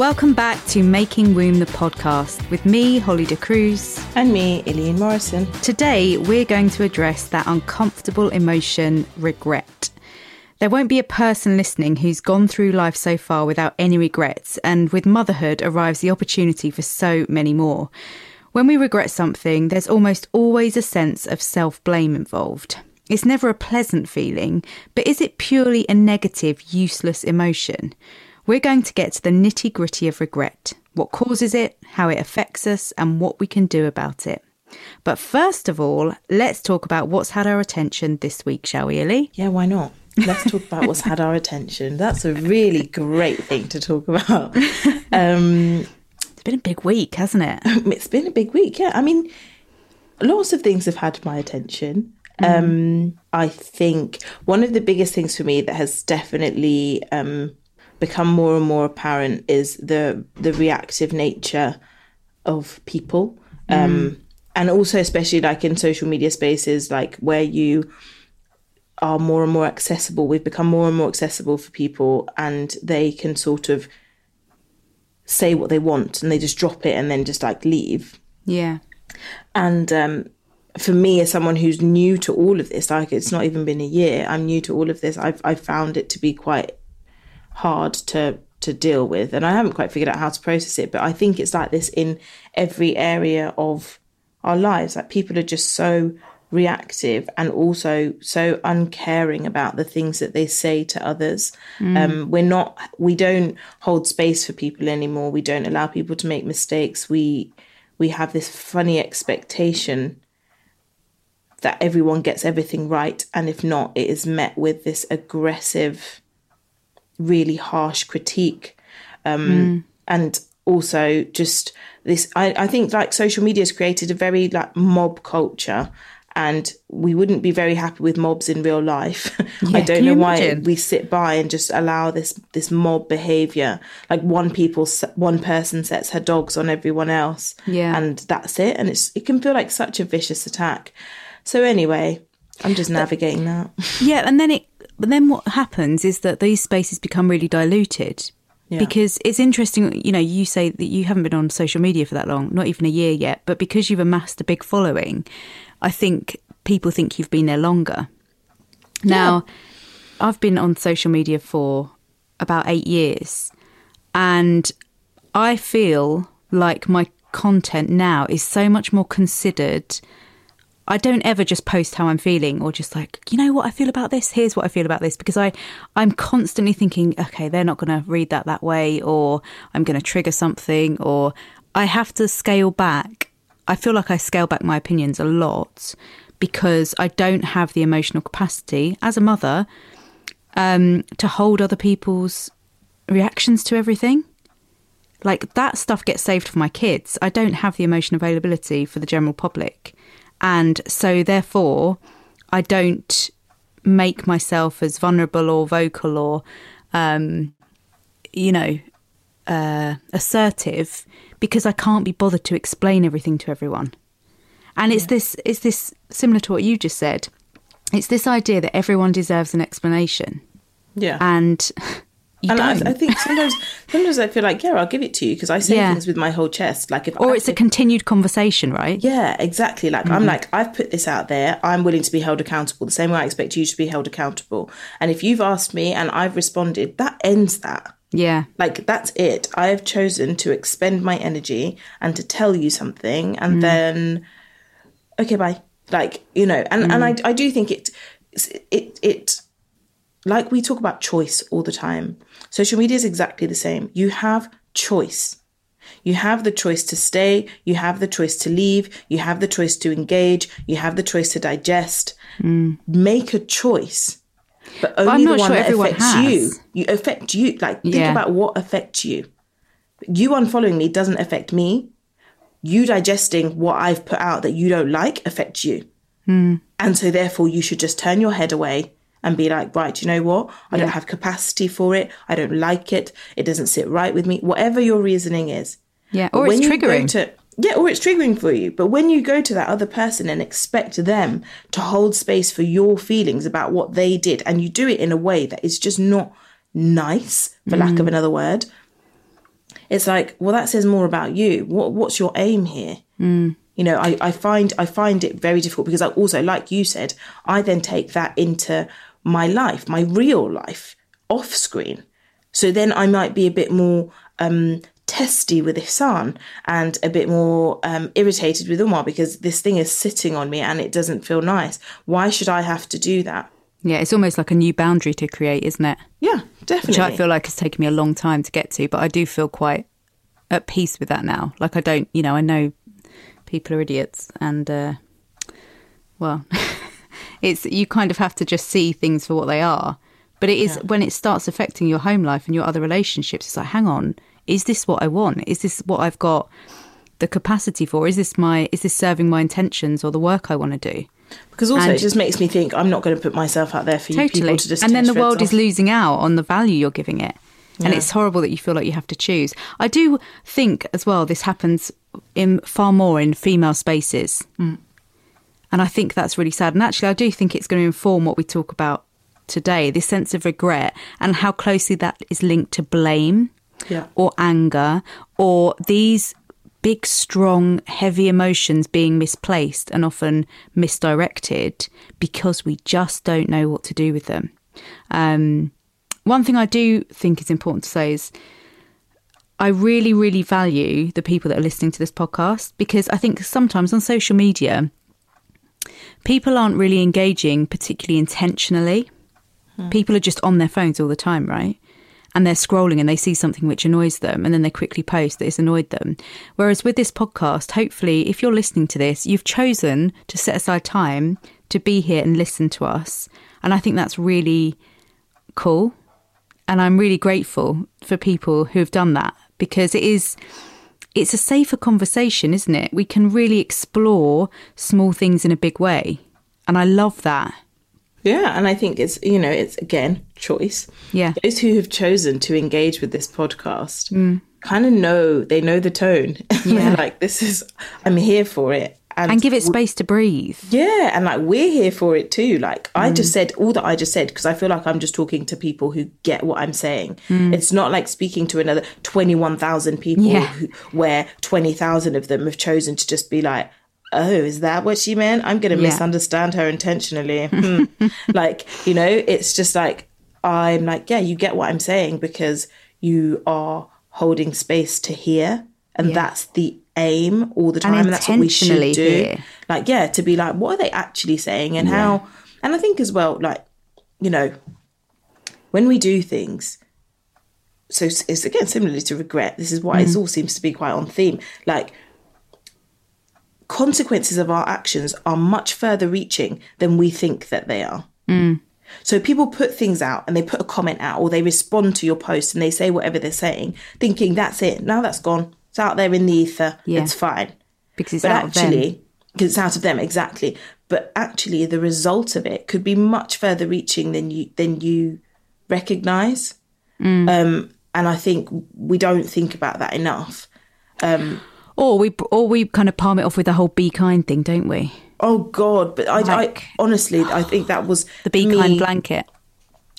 Welcome back to Making Womb the podcast with me, Holly de Cruz. And me, Ilian Morrison. Today, we're going to address that uncomfortable emotion, regret. There won't be a person listening who's gone through life so far without any regrets, and with motherhood arrives the opportunity for so many more. When we regret something, there's almost always a sense of self blame involved. It's never a pleasant feeling, but is it purely a negative, useless emotion? We're going to get to the nitty gritty of regret what causes it, how it affects us, and what we can do about it. But first of all, let's talk about what's had our attention this week, shall we, Ellie? Yeah, why not? Let's talk about what's had our attention. That's a really great thing to talk about. Um, It's been a big week, hasn't it? it's been a big week, yeah. I mean, lots of things have had my attention. Um, I think one of the biggest things for me that has definitely um, become more and more apparent is the the reactive nature of people, um, and also especially like in social media spaces, like where you are more and more accessible. We've become more and more accessible for people, and they can sort of say what they want, and they just drop it and then just like leave. Yeah. And um, for me, as someone who's new to all of this, like it's not even been a year, I'm new to all of this. I've i've found it to be quite hard to to deal with, and I haven't quite figured out how to process it. But I think it's like this in every area of our lives. Like people are just so reactive and also so uncaring about the things that they say to others. Um, we're not, we don't hold space for people anymore. We don't allow people to make mistakes. We we have this funny expectation that everyone gets everything right, and if not, it is met with this aggressive, really harsh critique. Um, And also just this, I, I think like social media has created a very like mob culture. And we wouldn't be very happy with mobs in real life. I don't know why imagine? we sit by and just allow this this mob behavior. Like one people, one person sets her dogs on everyone else, Yeah. and that's it. And it's it can feel like such a vicious attack. So anyway, I'm just navigating that. Yeah, and then it but then what happens is that these spaces become really diluted. Yeah. Because it's interesting, you know, you say that you haven't been on social media for that long, not even a year yet, but because you've amassed a big following, I think people think you've been there longer. Now, I've been on social media for about eight years, and I feel like my content now is so much more considered. I don't ever just post how I'm feeling or just like, you know what I feel about this? Here's what I feel about this because I I'm constantly thinking, okay, they're not going to read that that way or I'm going to trigger something or I have to scale back. I feel like I scale back my opinions a lot because I don't have the emotional capacity as a mother um, to hold other people's reactions to everything. Like that stuff gets saved for my kids. I don't have the emotion availability for the general public. And so, therefore, I don't make myself as vulnerable or vocal or, um, you know, uh, assertive because I can't be bothered to explain everything to everyone. And it's this, it's this similar to what you just said. It's this idea that everyone deserves an explanation. Yeah. And you and. I, I think sometimes, sometimes I feel like, yeah, I'll give it to you because I say Yeah. things with my whole chest. Like if or I it's a continued conversation, right? yeah, exactly. Like Mm-hmm. I'm like I've put this out there. I'm willing to be held accountable the same way I expect you to be held accountable. And if you've asked me and I've responded, that ends that. Yeah. Like that's it. I have chosen to expend my energy and to tell you something, and Mm. then okay, bye. Like you know, and and Mm. I I do think it it it like we talk about choice all the time. Social media is exactly the same. You have choice. You have the choice to stay, you have the choice to leave, you have the choice to engage, you have the choice to digest. Make a choice. But only I'm the one sure that affects has. you. You affect you. Like think Yeah. about what affects you. You unfollowing me doesn't affect me. You digesting what I've put out that you don't like affects you. And so therefore you should just turn your head away and be like, right, you know what? I don't have capacity for it. I don't like it. It doesn't sit right with me. Whatever your reasoning is. Yeah. Or it's when go triggering. to- yeah, or it's triggering for you. But when you go to that other person and expect them to hold space for your feelings about what they did, and you do it in a way that is just not nice, for lack Mm. of another word, it's like, well, that says more about you. What what's your aim here? Mm. You know, I, I find I find it very difficult because I also, like you said, I then take that into my life, my real life, off screen. So then I might be a bit more um, testy with Ihsan and a bit more um, irritated with Umar because this thing is sitting on me and it doesn't feel nice. Why should I have to do that? Yeah. It's almost like a new boundary to create, isn't it? Yeah, definitely. Which I feel like has taken me a long time to get to, but I do feel quite at peace with that now. Like I don't, you know, I know people are idiots and, uh, well, it's, you kind of have to just see things for what they are. But it is when it starts affecting your home life and your other relationships, it's like, hang on, is this what I want? Is this what I've got the capacity for? Is this my, is this serving my intentions or the work I want to do? because also and- it just makes me think I'm not going to put myself out there for you totally people to just and then the world shreds is losing out on the value you're giving it and it's horrible that you feel like you have to choose i do think as well this happens in far more in female spaces Mm. And i think that's really sad and actually i do think it's going to inform what we talk about today this sense of regret and how closely that is linked to blame Yeah. or anger or these big, strong, heavy emotions being misplaced and often misdirected because we just don't know what to do with them. Um, one thing I do think is important to say is I really, really value the people that are listening to this podcast because I think sometimes on social media, people aren't really engaging particularly intentionally. Hmm. People are just on their phones all the time, right? And they're scrolling and they see something which annoys them and then they quickly post that it's annoyed them. Whereas with this podcast, hopefully, if you're listening to this, you've chosen to set aside time to be here and listen to us. And I think that's really cool. And I'm really grateful for people who have done that because it is it's a safer conversation, isn't it? We can really explore small things in a big way. And I love that. Yeah, and I think it's you know it's again choice. Yeah. those who have chosen to engage with this podcast Mm. kind of know they know the tone. Yeah. They're like this is I'm here for it, And give it space to breathe. Yeah, and like we're here for it too. Like I just said all that I just said because I feel like I'm just talking to people who get what I'm saying. It's not like speaking to another 21,000 people Yeah. who, where 20,000 of them have chosen to just be like, "Oh, is that what she meant? I'm going to Yeah. misunderstand her intentionally." Hmm. like, you know, it's just like I'm like, "Yeah, you get what I'm saying because you are holding space to hear." And Yeah. that's the aim all the time. And that's what we should do. hear. like yeah to be like what are they actually saying and how? And i think as well like you know when we do things so it's, it's again similarly to regret. This is why it mm. all seems to be quite on theme. Like consequences of our actions are much further reaching than we think that they are. Mm. So people put things out and they put a comment out or they respond to your post and they say whatever they're saying thinking that's it. Now that's gone it's out there in the ether Yeah. it's fine Because it's but out of them. actually, because it's out of them exactly. But actually, the result of it could be much further reaching than you than you recognize. Mm. Um, and I think we don't think about that enough. Um, Or we or we kind of palm it off with the whole be kind thing, don't we? Oh God! But I, Like- I honestly, I think that was The be me- kind blanket.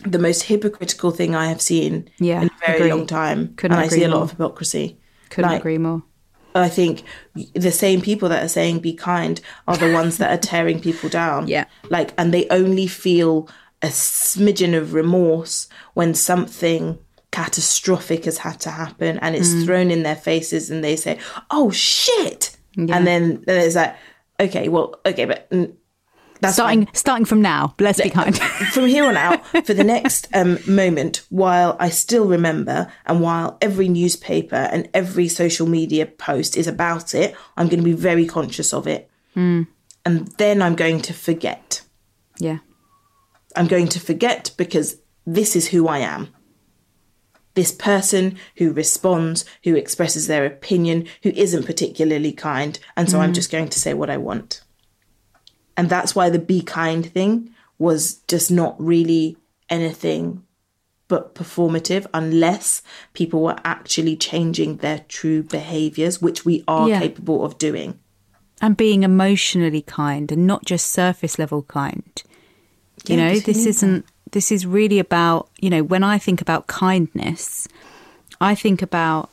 the most hypocritical thing I have seen Yeah, in a very agree. long time. Couldn't and I see agree a lot of hypocrisy. Couldn't Like, agree more. I think the same people that are saying be kind are the ones that are tearing people down. Yeah. Like, and they only feel a smidgen of remorse when something catastrophic has had to happen and it's Mm. thrown in their faces and they say, oh shit. And then, then it's like, okay, well, okay, but that's Starting fine starting from now, let's be kind. from here on out, for the next um, moment, while I still remember and while every newspaper and every social media post is about it, I'm going to be very conscious of it. Hmm. And then I'm going to forget. yeah. I'm going to forget because this is who I am. This person who responds, who expresses their opinion, who isn't particularly kind. And so I'm just going to say what I want. And that's why the be kind thing was just not really anything but performative unless people were actually changing their true behaviors, which we are Yeah. capable of doing. And being emotionally kind and not just surface level kind. You Yeah, know, this isn't this is really about, you know, when I think about kindness, I think about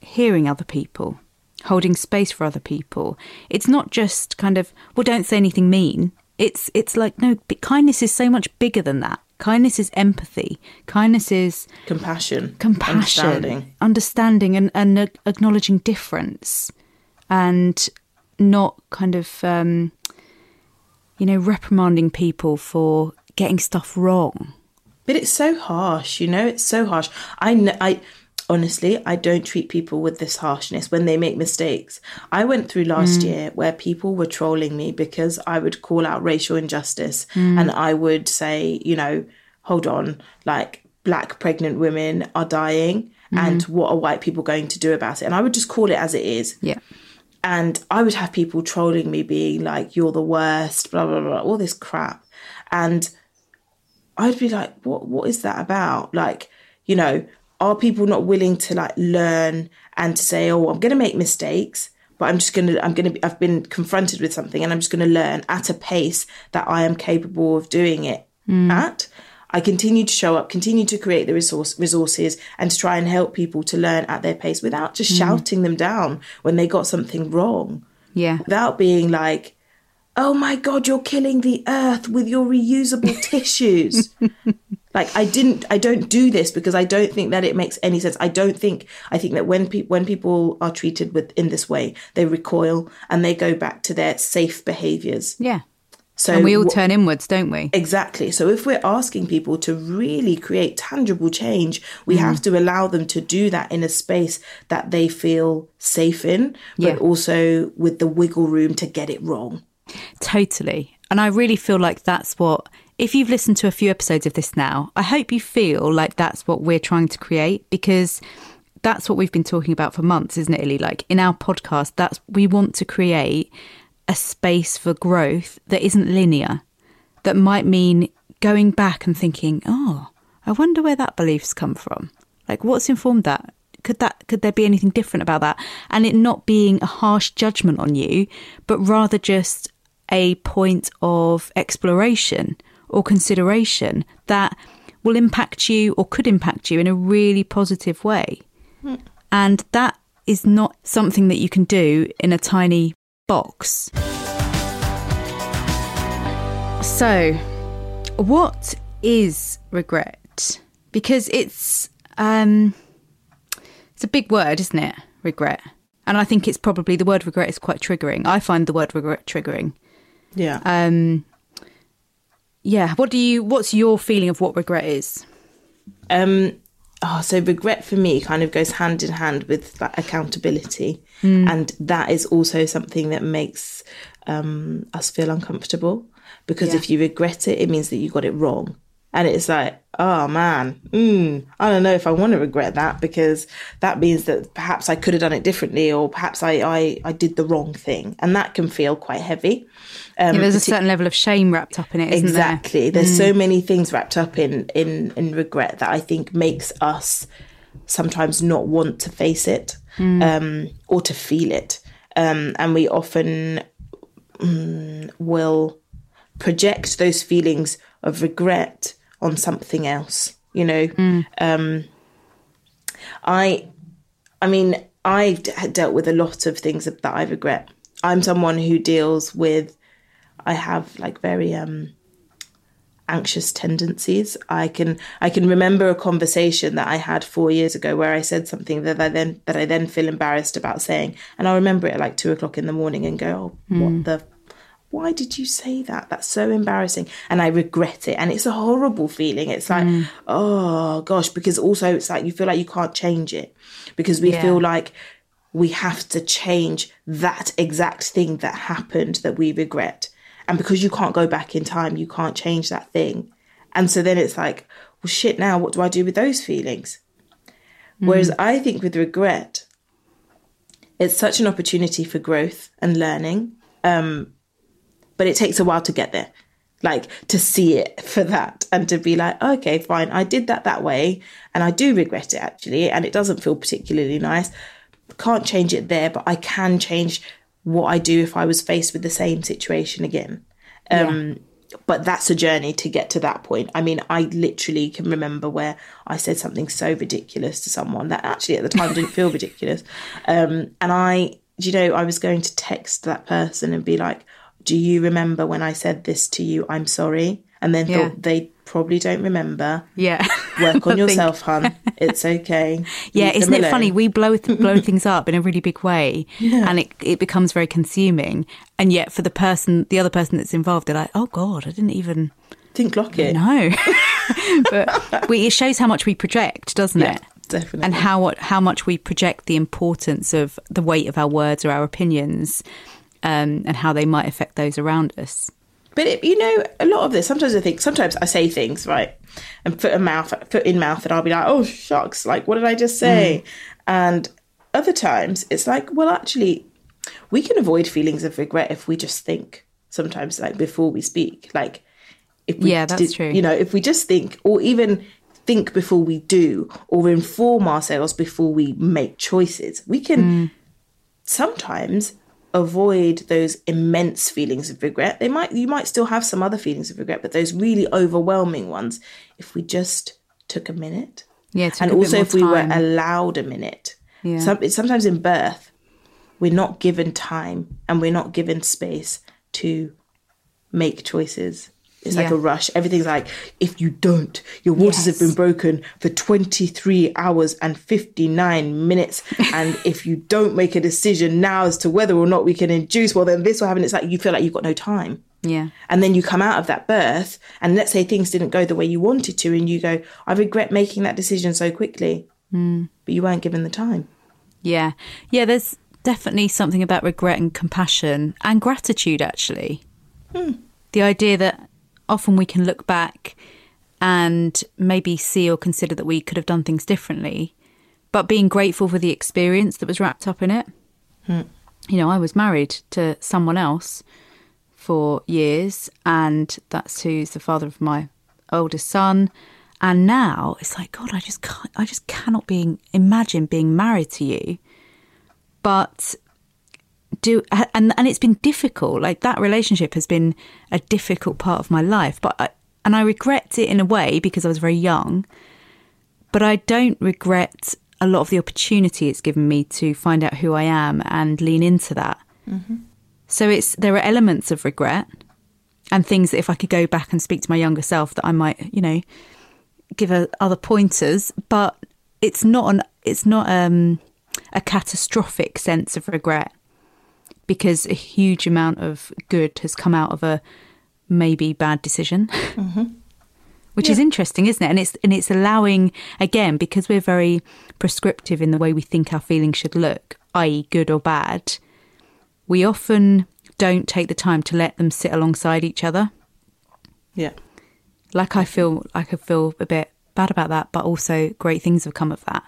hearing other people, holding space for other people. It's not just kind of, well, don't say anything mean. It's it's like no, kindness is so much bigger than that. Kindness is empathy. Kindness is Compassion, compassion, understanding. understanding and, and acknowledging difference, and not kind of um, you know reprimanding people for getting stuff wrong. But it's so harsh, you know. It's so harsh. I I honestly, I don't treat people with this harshness when they make mistakes. I went through last mm. year where people were trolling me because I would call out racial injustice mm. and I would say, you know, hold on, like black pregnant women are dying and mm-hmm. what are white people going to do about it? And I would just call it as it is. Yeah, And I would have people trolling me, being like, "You're the worst," blah blah blah, all this crap, and I'd be like, "What? What is that about?" Like, you know, are people not willing to like learn and to say, "Oh, I'm going to make mistakes." But I'm just gonna, I'm gonna, be, I've been confronted with something, and I'm just gonna learn at a pace that I am capable of doing it mm. at. I continue to show up, continue to create the resource resources, and to try and help people to learn at their pace without just mm. shouting them down when they got something wrong yeah, without being like, oh my God, you're killing the earth with your reusable tissues. Like I didn't, I don't do this because I don't think that it makes any sense. I don't think, I think that when people, when people are treated with in this way, they recoil and they go back to their safe behaviors. yeah. So And we all turn inwards, don't we? Exactly. So if we're asking people to really create tangible change, we Mm. have to allow them to do that in a space that they feel safe in, but Yeah. also with the wiggle room to get it wrong. Totally. And I really feel like that's what, if you've listened to a few episodes of this now, I hope you feel like that's what we're trying to create because that's what we've been talking about for months, isn't it, Illy? Like in our podcast, that's we want to create a space for growth that isn't linear, that might mean going back and thinking, oh, I wonder where that belief's come from. Like what's informed that? Could that could there be anything different about that? And it not being a harsh judgment on you, but rather just a point of exploration or consideration that will impact you or could impact you in a really positive way. And that is not something that you can do in a tiny box. So, what is regret? Because it's um it's a big word, isn't it? Regret. And I think it's probably the word regret is quite triggering. I find the word regret triggering. Yeah. Um yeah, what do you what's your feeling of what regret is? Um, oh, so regret for me kind of goes hand in hand with like, accountability, and that is also something that makes um, us feel uncomfortable because Yeah. if you regret it, it means that you got it wrong, and it's like, oh man, mm, I don't know if I want to regret that because that means that perhaps I could have done it differently, or perhaps I I, I did the wrong thing, and that can feel quite heavy. Um, Yeah, there's a certain level of shame wrapped up in it, isn't there? Mm. exactly there's so many things wrapped up in in in regret that i think makes us sometimes not want to face it Mm. um or to feel it um and we often mm, will project those feelings of regret on something else. You know, um, I, I mean, I've d- dealt with a lot of things that I regret. I'm someone who deals with. I have like very um anxious tendencies. I can I can remember a conversation that I had four years ago where I said something that I then that I then feel embarrassed about saying, and I remember it at like two o'clock in the morning and go, oh, what the. Why did you say that? That's so embarrassing. And I regret it. And it's a horrible feeling. It's like, oh gosh, because also it's like you feel like you can't change it because we Yeah. feel like we have to change that exact thing that happened that we regret. And because you can't go back in time, you can't change that thing. And so then it's like, well, shit, now what do I do with those feelings? Whereas I think with regret, it's such an opportunity for growth and learning. Um, but it takes a while to get there. Like to see it for that and to be like, okay, fine, I did that that way and I do regret it actually. And it doesn't feel particularly nice. Can't change it there, but I can change what I do if I was faced with the same situation again. Um, But that's a journey to get to that point. I mean, I literally can remember where I said something so ridiculous to someone that actually at the time didn't feel ridiculous. Um, and I, you know, I was going to text that person and be like, do you remember when I said this to you? I'm sorry. And then Yeah. thought they probably don't remember. Yeah. Work on yourself, hun. It's okay. Yeah, Leave isn't it funny? We blow th- blow things up in a really big way, and it it becomes very consuming. And yet, for the person, the other person that's involved, they're like, "Oh God, I didn't even Think lock it. No. but we, it shows how much we project, doesn't Yeah, it? definitely. And how what how much we project the importance of the weight of our words or our opinions, um, and how they might affect those around us. But it, you know, a lot of this. Sometimes I think. Sometimes I say things right, and foot in mouth, foot in mouth, and I'll be like, "Oh shucks! Like, what did I just say?" And other times it's like, well, actually, we can avoid feelings of regret if we just think. Sometimes, like before we speak, like if we Yeah, that's did- true. You know, if we just think, or even think before we do, or inform ourselves before we make choices, we can Mm. sometimes avoid those immense feelings of regret. They might you might still have some other feelings of regret, but those really overwhelming ones, if we just took a minute. Yeah, and also if we were allowed a minute. Yeah. Some, sometimes in birth, we're not given time and we're not given space to make choices. It's like a rush. Everything's like, if you don't, your waters have been broken for 23 hours and 59 minutes. and if you don't make a decision now as to whether or not we can induce, well, then this will happen. It's like you feel like you've got no time. Yeah, And then you come out of that birth, and let's say things didn't go the way you wanted to, and you go, I regret making that decision so quickly. Hmm. But you weren't given the time. yeah, yeah. There's definitely something about regret and compassion and gratitude. Actually, the idea that often we can look back and maybe see or consider that we could have done things differently, but being grateful for the experience that was wrapped up in it. Hmm. You know, I was married to someone else for years, and that's who's the father of my oldest son. And now it's like, God, I just can't, I just cannot being imagine being married to you. But do and and it's been difficult. Like that relationship has been a difficult part of my life. But I, and I regret it in a way because I was very young. But I don't regret a lot of the opportunity it's given me to find out who I am and lean into that. So it's there are elements of regret and things that if I could go back and speak to my younger self that I might, you know, give her other pointers, but it's not an it's not um a catastrophic sense of regret because a huge amount of good has come out of a maybe bad decision. Mm-hmm. Which is interesting, isn't it? And it's and it's allowing again because we're very prescriptive in the way we think our feelings should look, i.e., good or bad. We often don't take the time to let them sit alongside each other. Yeah. Like I feel like I could feel a bit bad about that, but also great things have come of that.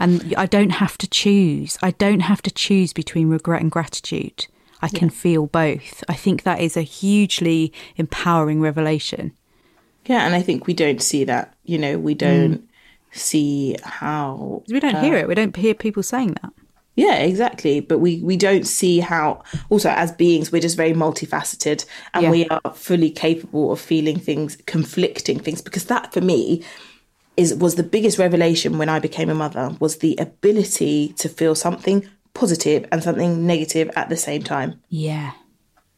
And I don't have to choose. I don't have to choose between regret and gratitude. I can feel both. I think that is a hugely empowering revelation. Yeah. And I think we don't see that. You know, we mm. don't see how. We don't hear uh, it. We don't hear people saying that. Yeah, exactly. But we we don't see how also as beings we're just very multifaceted and Yeah. we are fully capable of feeling things, conflicting things because that for me is was the biggest revelation when I became a mother was the ability to feel something positive and something negative at the same time. Yeah.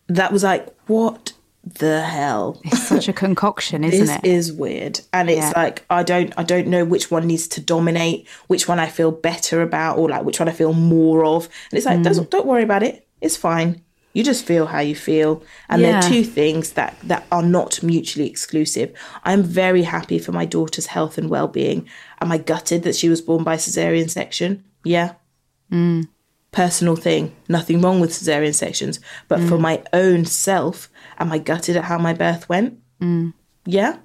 That was like what the hell? It's such a concoction, isn't this it? is weird and it's Yeah. like i don't i don't know which one needs to dominate which one i feel better about or like which one i feel more of and it's like Mm. don't worry about it it's fine you just feel how you feel. And Yeah. they're two things that that are not mutually exclusive. I'm very happy for my daughter's health and well-being. Am i gutted that she was born by cesarean section? Yeah. Mm. Personal thing. Nothing wrong with cesarean sections. But for mm. my own self am i gutted at how my birth went? Mm. Yeah.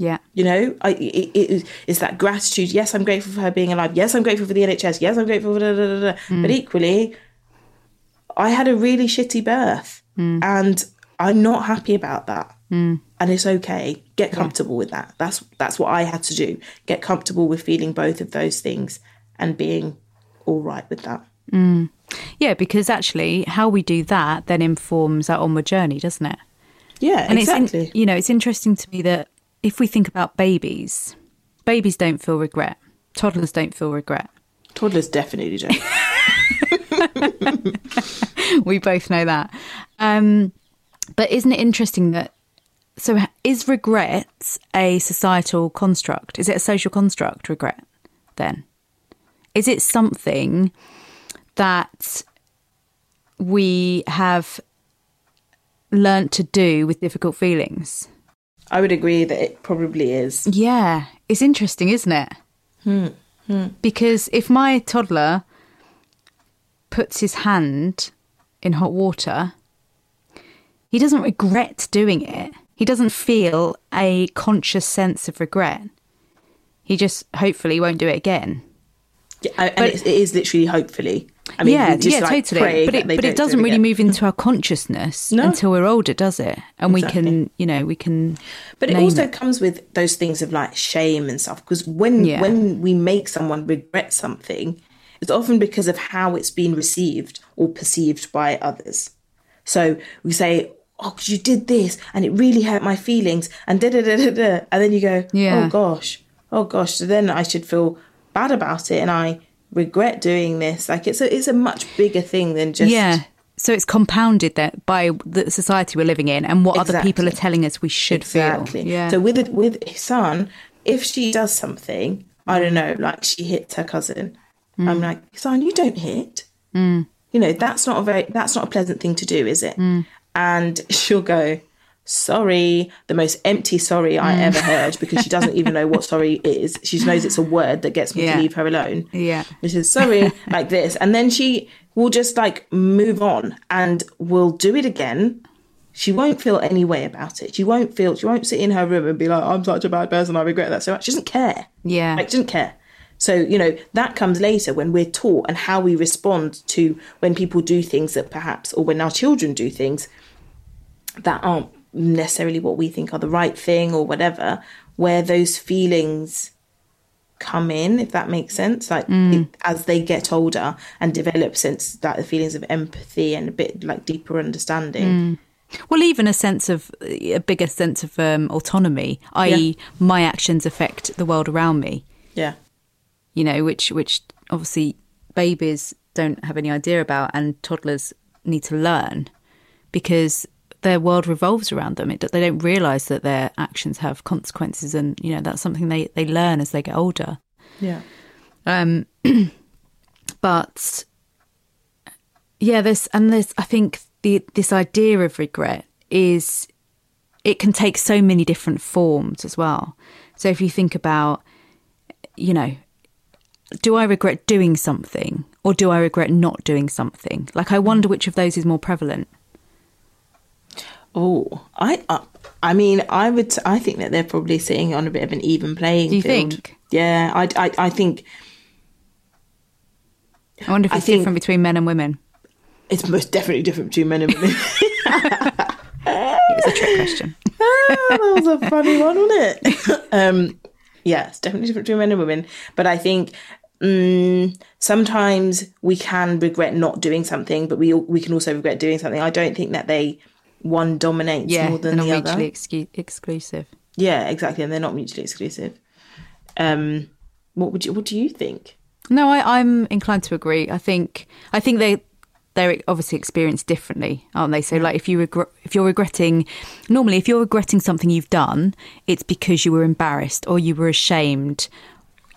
Yeah. you know I, it, it, it's that gratitude. Yes i'm grateful for her being alive. Yes i'm grateful for the nhs yes i'm grateful for da, da, da, da. but equally i had a really shitty birth mm. and i'm not happy about that. Mm. And it's okay. Get comfortable with that. That's that's what i had to do. Get comfortable with feeling both of those things and being all right with that. Mm. Yeah, because actually how we do that then informs our onward journey, doesn't it? yeah And exactly it's in, you know, it's interesting to me that if we think about babies, babies don't feel regret. Toddlers don't feel regret. toddlers definitely don't we both know that. Um, but isn't it interesting that? So, is regret a societal construct? Is it a social construct? Regret, then, is it something that we have learnt to do with difficult feelings? i would agree that it probably is Yeah, it's interesting, isn't it? Because if my toddler puts his hand in hot water, he doesn't regret doing it. He doesn't feel a conscious sense of regret. He just hopefully won't do it again. yeah, and it's, it is literally hopefully i mean yeah, just, yeah, like, totally. But it, but it do doesn't really move into our consciousness No. until we're older, does it? And we can, you know, we can. But it also it. comes with those things of like shame and stuff. Because when Yeah. when we make someone regret something, it's often because of how it's been received or perceived by others. So we say, "Oh, 'cause you did this, and it really hurt my feelings," and da da da da da, and then you go, oh Yeah. "Oh gosh, oh gosh." So then I should feel bad about it, and I regret doing this. Like it's a it's a much bigger thing than just Yeah. So it's compounded that by the society we're living in and what other people are telling us we should Exactly. feel. Yeah. So with it, with Ihsan, if she does something, I don't know, like she hits her cousin, Mm. I'm like, Ihsan, you don't hit. You know, that's not a very that's not a pleasant thing to do, is it? Mm. And she'll go, sorry, the most empty sorry Mm. I ever heard because she doesn't even know what sorry is. She knows it's a word that gets me Yeah. to leave her alone. Yeah. She says, sorry, like this. And then she will just like move on and will do it again. She won't feel any way about it. She won't feel, she won't sit in her room and be like, I'm such a bad person. I regret that so much. She doesn't care. Yeah. Like, she doesn't care. So, you know, that comes later when we're taught and how we respond to when people do things that perhaps, or when our children do things that aren't necessarily what we think are the right thing or whatever, where those feelings come in, if that makes sense. Like it, as they get older and develop sense that the feelings of empathy and a bit like deeper understanding. Well, even a sense of a bigger sense of um, autonomy, i.e., my actions affect the world around me. Yeah. You know, which which obviously babies don't have any idea about, and toddlers need to learn because their world revolves around them. It, they don't realise that their actions have consequences, and you know that's something they they learn as they get older. Yeah. Um, but yeah, this and this, I think the this idea of regret is it can take so many different forms as well. So if you think about, you know, do I regret doing something or do I regret not doing something? Like I wonder which of those is more prevalent. Oh, I, uh, I mean, I would, I think that they're probably sitting on a bit of an even playing Do you field. think? Yeah, I, I, I think I wonder if it's different between men and women. it's most definitely different between men and women. it was a trick question. that was a funny one, wasn't it? um, yeah, it's definitely different between men and women. But I think mm, sometimes we can regret not doing something, but we we can also regret doing something. I don't think that they one dominates Yeah, more than the other. mutually excu- exclusive. Yeah, exactly, and they're not mutually exclusive. Um, what would you? What do you think? No, I, I'm inclined to agree. I think I think they they're obviously experienced differently, aren't they? So, like, if you regret, if you're regretting, normally, if you're regretting something you've done, it's because you were embarrassed or you were ashamed.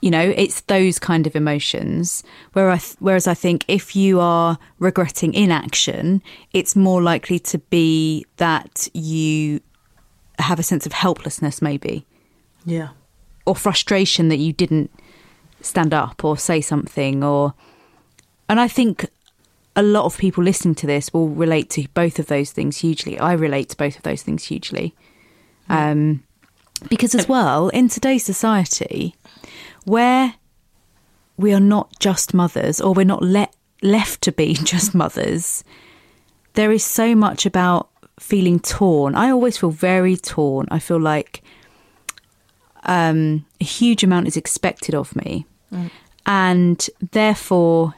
You know, it's those kind of emotions. Where I th- whereas I think if you are regretting inaction, it's more likely to be that you have a sense of helplessness, maybe Yeah, or frustration that you didn't stand up or say something or and I think a lot of people listening to this will relate to both of those things hugely. I relate to both of those things hugely. Um, because as well, in today's society where we are not just mothers or we're not let left to be just mothers, there is so much about feeling torn. I always feel very torn. I feel like um, a huge amount is expected of me. And therefore,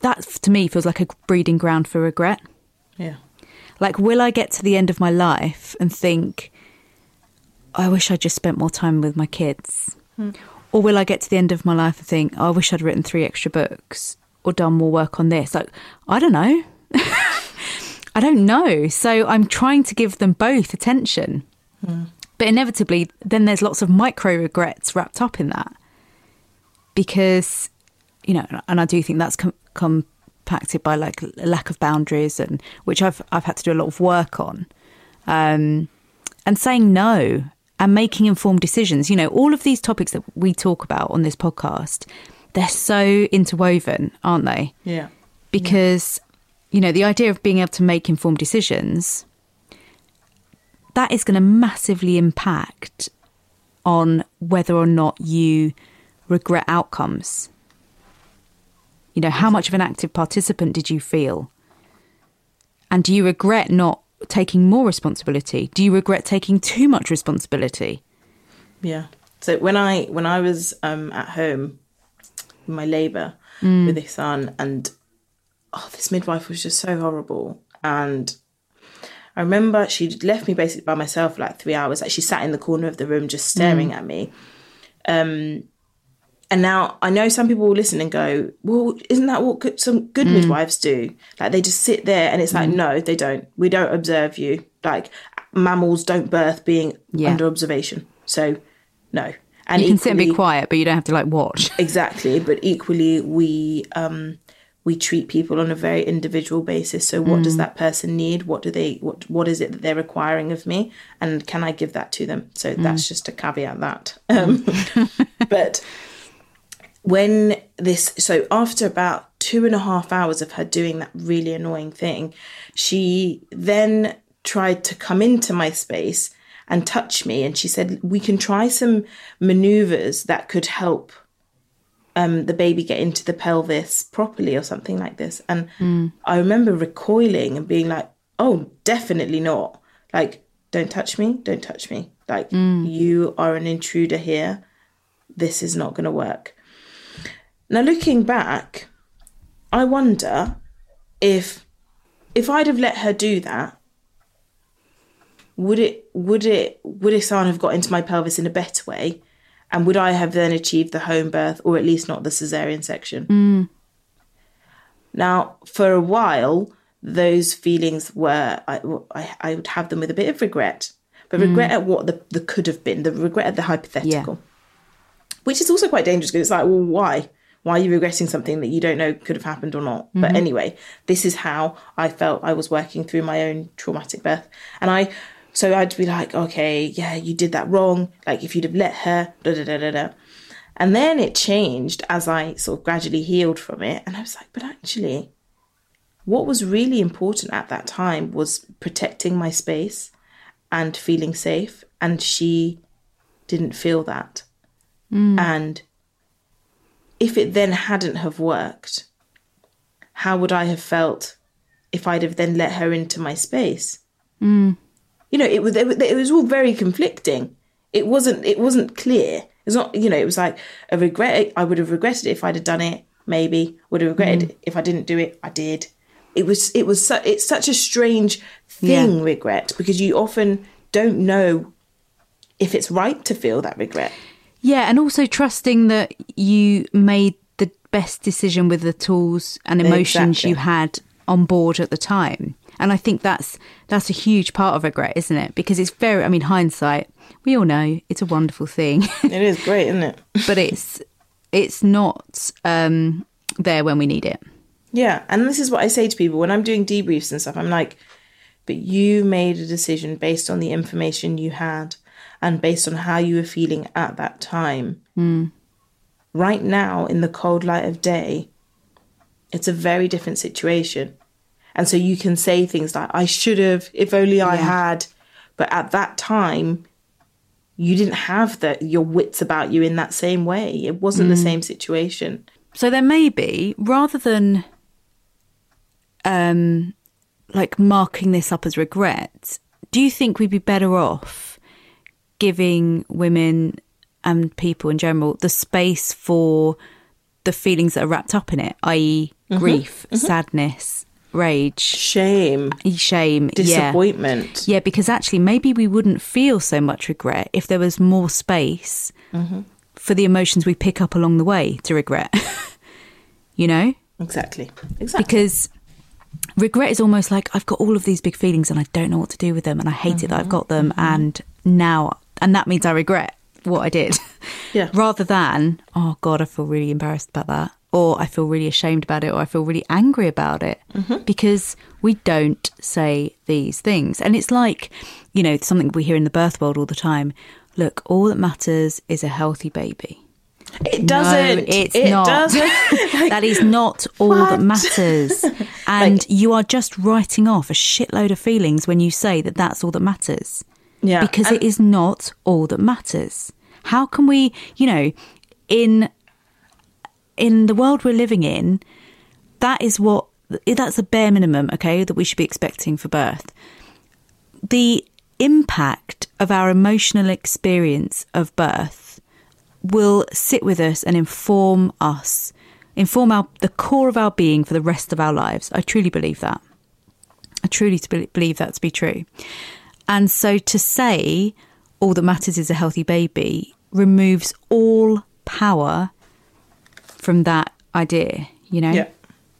that to me feels like a breeding ground for regret. yeah, Like, will I get to the end of my life and think, I wish I just spent more time with my kids? Or will I get to the end of my life and think, oh, I wish I'd written three extra books or done more work on this? Like, I don't know. I don't know. So I'm trying to give them both attention. But inevitably, then there's lots of micro regrets wrapped up in that. Because, you know, and I do think that's com- compacted by like a lack of boundaries and which I've I've had to do a lot of work on. Um, and saying no and making informed decisions. You know, all of these topics that we talk about on this podcast, they're so interwoven, aren't they? yeah, because you know the idea of being able to make informed decisions that is going to massively impact on whether or not you regret outcomes you know how much of an active participant did you feel and do you regret not taking more responsibility do you regret taking too much responsibility yeah. So when I when I was um, at home, my labour with this son, and oh, this midwife was just so horrible. And I remember she left me basically by myself for like three hours. Like she sat in the corner of the room just staring at me. Um, and now I know some people will listen and go, "Well, isn't that what good, some good mm. midwives do? Like they just sit there, and it's like, mm. no, they don't. We don't observe you. Like mammals don't birth being Yeah. under observation. So, no. And you can sit and be quiet but you don't have to like watch exactly but equally we um we treat people on a very individual basis so what does mm. that person need what do they what what is it that they're requiring of me and can i give that to them so that's just a caveat that um but when this so after about two and a half hours of her doing that really annoying thing she then tried to come into my space and touch me and she said we can try some maneuvers that could help um, the baby get into the pelvis properly or something like this. And i remember recoiling and being like oh definitely not. Like don't touch me don't touch me. Like you are an intruder here. This is not going to work now looking back i wonder if if i'd have let her do that would it would it would Ihsan have got into my pelvis in a better way? And would I have then achieved the home birth or at least not the cesarean section? Hmm. Now, for a while, those feelings were I, I, I would have them with a bit of regret, but hmm. regret at what the, the could have been, the regret at the hypothetical, which is also quite dangerous because it's like, well, why? Why are you regretting something that you don't know could have happened or not? But mm-hmm. anyway, this is how I felt I was working through my own traumatic birth. And I, so I'd be like, okay, yeah, you did that wrong. Like if you'd have let her, da da da da da. And then it changed as I sort of gradually healed from it. And I was like, but actually, what was really important at that time was protecting my space and feeling safe. And she didn't feel that. Mm. And if it then hadn't have worked, how would I have felt if I'd have then let her into my space? Mm. You know, it was it was- all very conflicting. It wasn't it wasn't clear. It It's not, you know, it was like a regret. I would have regretted it if I'd have done it. Maybe would have regretted it if I didn't do it. I did. It was, it was, su- it's such a strange thing, Yeah. regret, because you often don't know if it's right to feel that regret. Yeah, and also trusting that you made the best decision with the tools and emotions Exactly. you had on board at the time. And I think that's that's a huge part of regret, isn't it? Because it's very I mean hindsight, we all know it's a wonderful thing, It is great, isn't it? but it's it's not um there when we need it. Yeah, and this is what I say to people when I'm doing debriefs and stuff. I'm like, but you made a decision based on the information you had and based on how you were feeling at that time. Right now, in the cold light of day, it's a very different situation. And so you can say things like, I should have, if only I Yeah. had. But at that time, you didn't have the, your wits about you in that same way. It wasn't the same situation. So there may be, rather than um like marking this up as regret, do you think we'd be better off giving women and people in general the space for the feelings that are wrapped up in it, i.e., mm-hmm. grief, mm-hmm. sadness, rage, Shame, shame, disappointment. Yeah, because actually, maybe we wouldn't feel so much regret if there was more space mm-hmm. for the emotions we pick up along the way to regret. you know? Exactly. Exactly. Because regret is almost like I've got all of these big feelings and I don't know what to do with them and I hate it that I've got them and now, and that means I regret what I did. Yeah. Rather than, oh God, I feel really embarrassed about that. Or I feel really ashamed about it, or I feel really angry about it mm-hmm. because we don't say these things. And it's like, you know, something we hear in the birth world all the time. Look, all that matters is a healthy baby. it doesn't. No, it's it not. doesn't. Like, that is not all that matters. And you are just writing off a shitload of feelings when you say that that's all that matters. Yeah, Because and- it is not all that matters. How can we, you know, in in the world we're living in, that is what that's the bare minimum, okay, that we should be expecting for birth. The impact of our emotional experience of birth will sit with us and inform us, inform our the core of our being for the rest of our lives. I truly believe that. I truly believe that to be true. And so to say all that matters is a healthy baby removes all power from that idea, you know? Yeah.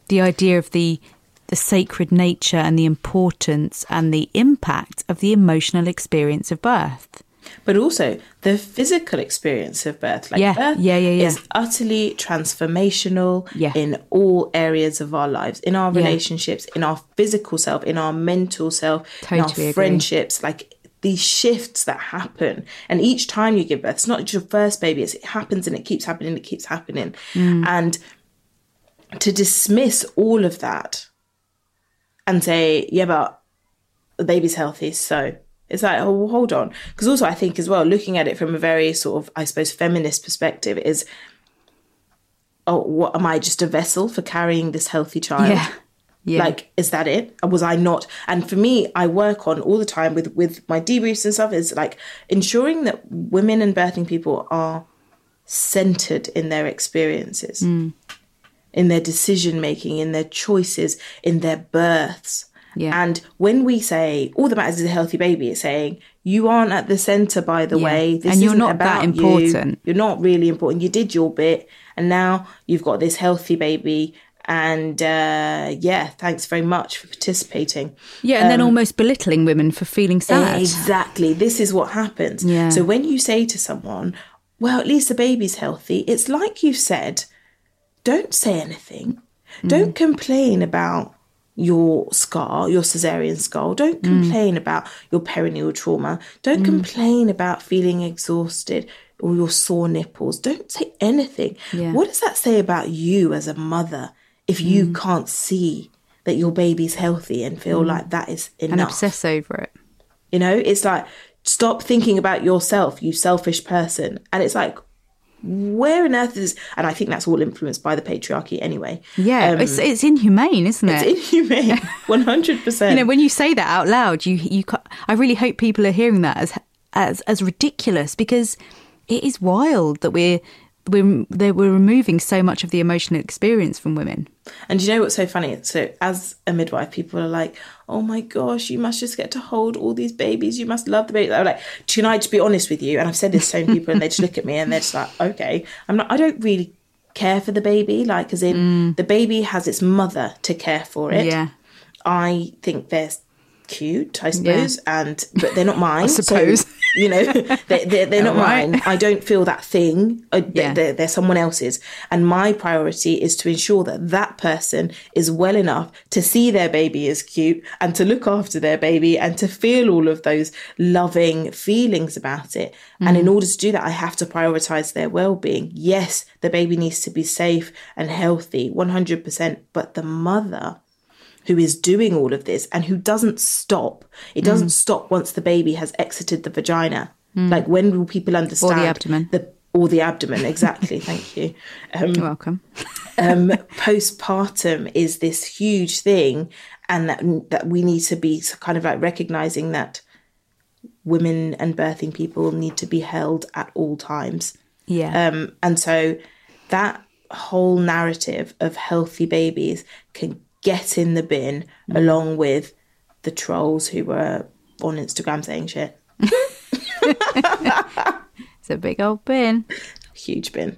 The idea of the the sacred nature and the importance and the impact of the emotional experience of birth. But also the physical experience of birth. Like Yeah, birth yeah, yeah, yeah. is utterly transformational Yeah. in all areas of our lives, in our Yeah. relationships, in our physical self, in our mental self, in our agree. friendships. Like these shifts that happen, and each time you give birth, it's not just your first baby; it's, it happens and it keeps happening, it keeps happening, Mm. and to dismiss all of that and say, yeah, but the baby's healthy, so it's like, oh, well, hold on. Because also, I think as well, looking at it from a very sort of, I suppose, feminist perspective, is, oh, what am I just a vessel for carrying this healthy child? Yeah. Yeah. Like, is that it? Was I not? And for me, I work on all the time with with my debriefs and stuff. Is like ensuring that women and birthing people are centered in their experiences, Hmm. in their decision making, in their choices, in their births. Yeah. And when we say all that matters is a healthy baby, it's saying you aren't at the center. By the Yeah. way, this And you're not that about you. important. You're not really important. You did your bit, and now you've got this healthy baby. And uh, yeah, thanks very much for participating. Yeah, and then almost belittling women for feeling sad. Exactly. This is what happens. Yeah. So when you say to someone, well, at least the baby's healthy, it's like you've said, don't say anything. Mm. Don't complain about your scar, your cesarean scar. Don't Mm. complain about your perineal trauma. Don't complain about feeling exhausted or your sore nipples. Don't say anything. Yeah. What does that say about you as a mother if you Mm. can't see that your baby's healthy and feel like that is enough? and obsess over it. You know, it's like stop thinking about yourself, you selfish person. And it's like, where on earth is? And I think that's all influenced by the patriarchy anyway. Yeah, Um, it's it's inhumane, isn't it? it's inhumane, one hundred percent. you know, when you say that out loud, you you. I really hope people are hearing that as as as ridiculous because it is wild that we're we're that we're removing so much of the emotional experience from women. And you know what's so funny? So, as a midwife, people are like, "Oh my gosh, you must just get to hold all these babies. You must love the baby." I'm like, tonight, to be honest with you?" And I've said this to so many people, and they just look at me and they're just like, "Okay." I'm not. I don't really care for the baby. Like, as in, mm. the baby has its mother to care for it. Yeah. I think they're cute, I suppose, and but they're not mine. so, suppose. you know, they, they're, they're not Right. mine. I don't feel that thing. Uh, Yeah. They're, they're someone else's. And my priority is to ensure that that person is well enough to see their baby as cute and to look after their baby and to feel all of those loving feelings about it. And in order to do that, I have to prioritize their well being. Yes, the baby needs to be safe and healthy, 100%. But the mother, who is doing all of this and who doesn't stop. It doesn't Mm. stop once the baby has exited the vagina. Like when will people understand the abdomen. The or the abdomen, exactly. Thank you. Um, You're welcome. um, postpartum is this huge thing, and that that we need to be kind of like recognizing that women and birthing people need to be held at all times. Yeah. Um, and so that whole narrative of healthy babies can get in the bin mm. along with the trolls who were on Instagram saying shit. it's a big old bin. Huge bin.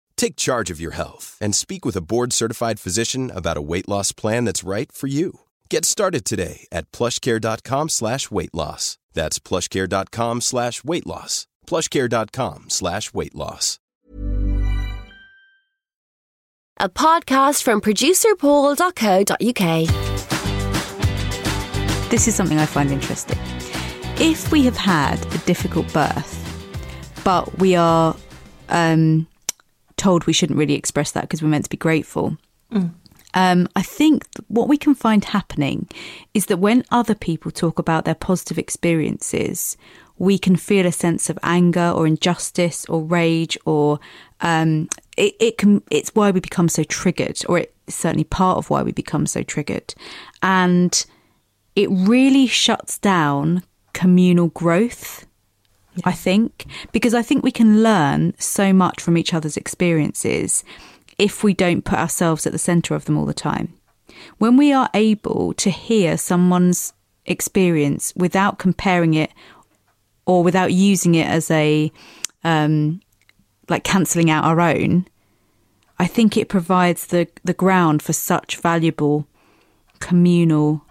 Take charge of your health and speak with a board-certified physician about a weight loss plan that's right for you. Get started today at plushcare.com slash weight loss. That's plushcare.com slash weight loss. plushcare.com slash weight loss. A podcast from producerpaul.co.uk. This is something I find interesting. If we have had a difficult birth, but we are um, told we shouldn't really express that because we're meant to be grateful, um, I think what we can find happening is that when other people talk about their positive experiences, we can feel a sense of anger or injustice or rage or um, it, it can it's why we become so triggered or it's certainly part of why we become so triggered. And it really shuts down communal growth I think, because I think we can learn so much from each other's experiences if we don't put ourselves at the center of them all the time. When we are able to hear someone's experience without comparing it or without using it as a, um, like cancelling out our own, I think it provides the, the ground for such valuable communal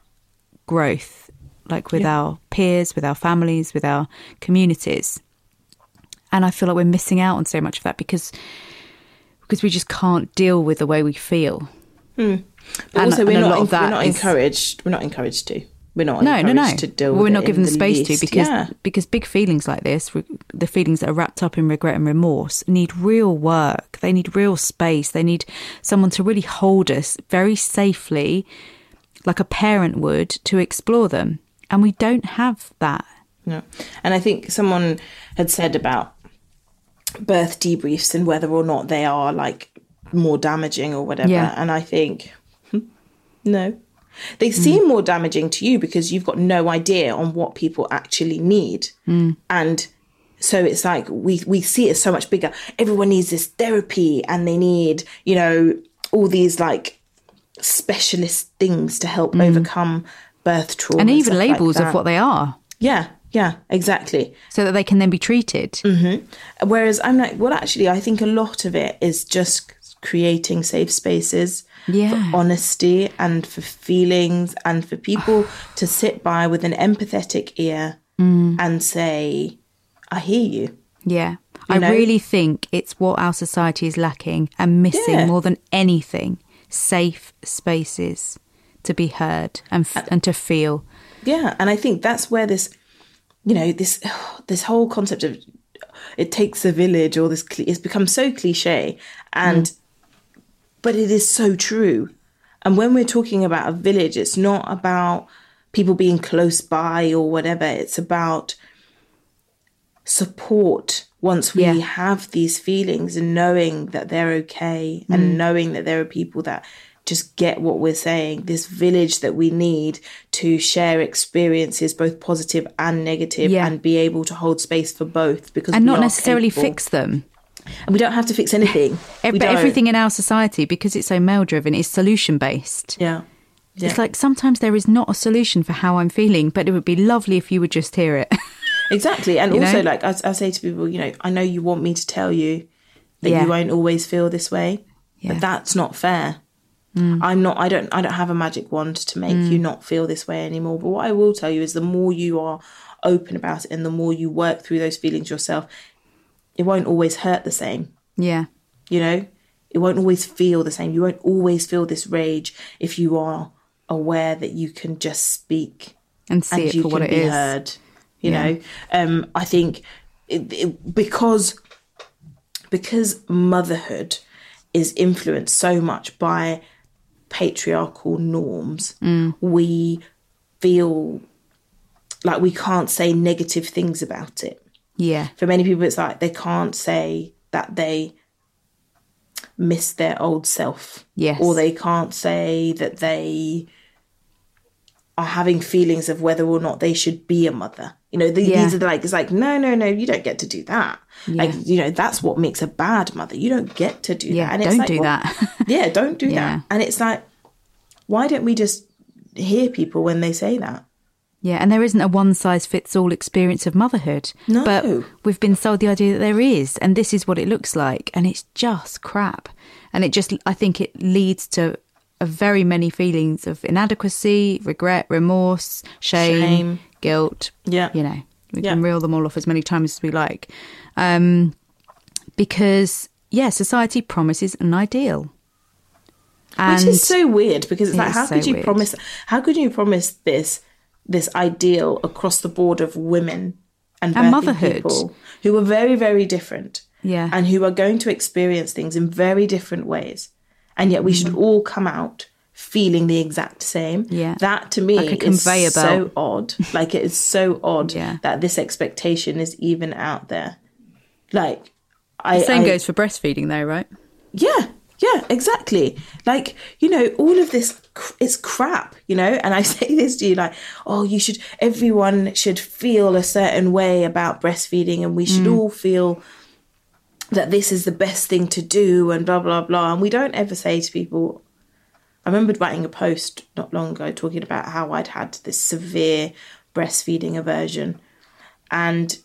growth, like with our peers, with our families, with our communities. And I feel like we're missing out on so much of that because because we just can't deal with the way we feel. Hmm. But And- also, we're not, we're not is- encouraged. We're not encouraged to. We're not no, no, encouraged no. to deal Well, with we're not given the space to because yeah. because big feelings like this, the feelings that are wrapped up in regret and remorse, need real work. They need real space. They need someone to really hold us very safely, like a parent would, to explore them. And we don't have that. No. And I think someone had said about birth debriefs and whether or not they are like more damaging or whatever. Yeah. And I think, hmm, no. They seem more damaging to you because you've got no idea on what people actually need. And so it's like we, we see it as so much bigger. Everyone needs this therapy and they need, you know, all these like specialist things to help overcome birth trauma. and even like labels that. of what they are, Yeah, yeah, exactly. so that they can then be treated. Whereas I'm like, well, actually, I think a lot of it is just creating safe spaces Yeah. for honesty and for feelings and for people to sit by with an empathetic ear Mm. and say, I hear you. Yeah. I know? really think it's what our society is lacking and missing Yeah. more than anything safe spaces to be heard and, f- and to feel. Yeah, and I think that's where this, you know, this this whole concept of it takes a village or this it's become so cliche, and mm. but it is so true. And when we're talking about a village, it's not about people being close by or whatever. It's about support once we Yeah. have these feelings and knowing that they're okay and mm. knowing that there are people that just get what we're saying this village that we need to share experiences both positive and negative Yeah. and be able to hold space for both because And not necessarily capable. fix them. and we don't have to fix anything but don't. everything in our society, because it's so male driven, is solution based. yeah It's like sometimes there is not a solution for how I'm feeling, but it would be lovely if you would just hear it. Exactly. And You also, know? like, I, I say to people, you know, I know you want me to tell you that Yeah. you won't always feel this way, Yeah. but that's not fair. I'm not, I don't, I don't have a magic wand to make you not feel this way anymore. But what I will tell you is the more you are open about it and the more you work through those feelings yourself, it won't always hurt the same. yeah. You know, it won't always feel the same. You won't always feel this rage if you are aware that you can just speak And see and it for what it be is. heard. You Yeah. know, um, I think it, it, because because motherhood is influenced so much by patriarchal norms, Mm. we feel like we can't say negative things about it. Yeah. For many people, it's like they can't say that they miss their old self. Yes. Or they can't say that they are having feelings of whether or not they should be a mother. You know, the, Yeah. these are the, like, it's like, no, no, no, you don't get to do that. Like, you know, that's what makes a bad mother. You don't get to do Yeah, that. And don't like, do well, that. yeah, don't do Yeah. that. And it's like, why don't we just hear people when they say that? Yeah, and there isn't a one size fits all experience of motherhood. No. But we've been sold the idea that there is, and this is what it looks like, and it's just crap. And it just, I think it leads to a very many feelings of inadequacy, regret, remorse, shame, Shame. Guilt. Yeah. You know, we Yeah. can reel them all off as many times as we like. Um, because, yeah, society promises an ideal. Which is so weird because it's It like how so could you weird. promise how could you promise this this ideal across the board of women and, And motherhood. people who are very very different Yeah. and who are going to experience things in very different ways and yet we should all come out feeling the exact same. Yeah. that to me Like is so odd like it is so odd Yeah. that this expectation is even out there like I, The same I- goes for breastfeeding, though, right? yeah, yeah, exactly. Like, you know, all of this, cr- it's crap, you know? And I say this to you like, oh, you should, everyone should feel a certain way about breastfeeding and we should mm. all feel that this is the best thing to do and blah, blah, blah. And we don't ever say to people, I remembered writing a post not long ago talking about how I'd had this severe breastfeeding aversion. And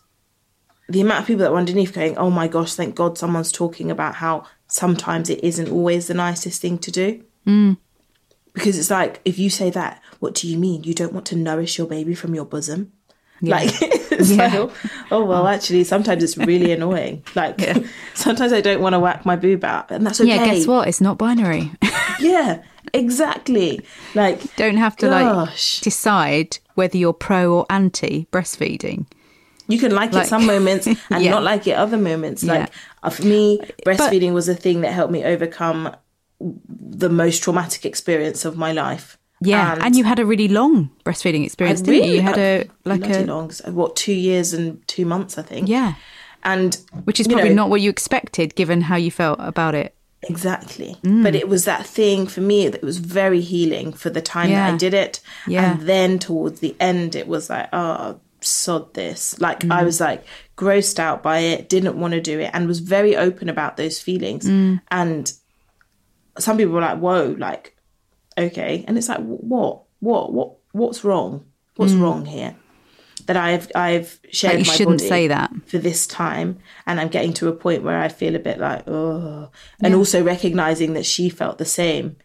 the amount of people that were underneath going, oh my gosh, thank God someone's talking about how sometimes it isn't always the nicest thing to do. Mm. Because it's like, if you say that, what do you mean? You don't want to nourish your baby from your bosom? Like, it's Yeah. like, oh, well, actually, sometimes it's really annoying. Like, sometimes I don't want to whack my boob out, and that's okay. Yeah, guess what? It's not binary. Yeah, exactly. Like Don't have to Gosh. like decide whether you're pro or anti breastfeeding. you can like, Like- it some moments and Yeah. not like it other moments. Like uh, for me, breastfeeding was a thing that helped me overcome the most traumatic experience of my life. Yeah, and, you had a really long breastfeeding experience, didn't really you? You had a like a long, what two years and two months, I think. yeah, and which is probably know, not what you expected, given how you felt about it. Exactly. Mm. But it was that thing for me that was very healing for the time that I did it. Yeah. And then towards the end, it was like, oh, sod this. Like, Mm. I was like grossed out by it, didn't want to do it, and was very open about those feelings. Mm. And some people were like, whoa, like, okay. And it's like, what? What? What? What's wrong? What's wrong here? That I've I've shared Mm. you shouldn't say that. for this time, and I'm getting to a point where I feel a bit like oh, and also recognizing that she felt the same.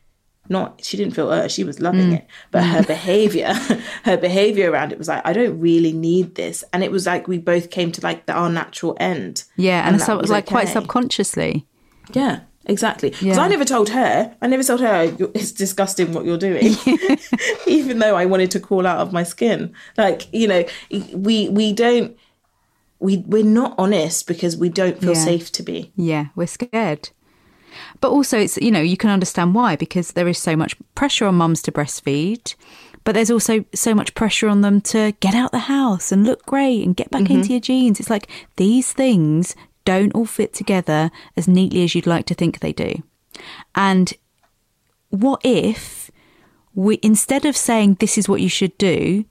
Not she didn't feel uh, she was loving Mm. it, but her behavior, her behavior around it was like I don't really need this, and it was like we both came to like the, our natural end. Yeah, and, that so it was like quite subconsciously. Yeah, exactly. Because Yeah. I never told her. I never told her it's disgusting what you're doing, even though I wanted to crawl out of my skin. Like you know, we we don't we we're not honest because we don't feel Yeah. safe to be. Yeah, we're scared. But also, it's you know you can understand why because there is so much pressure on mums to breastfeed, but there's also so much pressure on them to get out the house and look great and get back Mm-hmm. into your jeans. It's like these things don't all fit together as neatly as you'd like to think they do. And what if we instead of saying this is what you should do,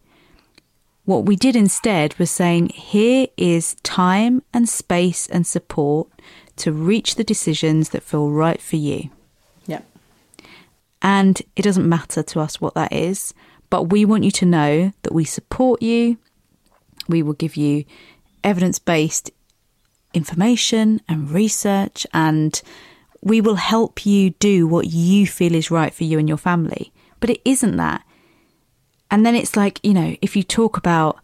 what we did instead was saying, here is time and space and support to reach the decisions that feel right for you. Yeah. And it doesn't matter to us what that is, but we want you to know that we support you. We will give you evidence based information and research, and we will help you do what you feel is right for you and your family. But it isn't that. And then it's like, you know, if you talk about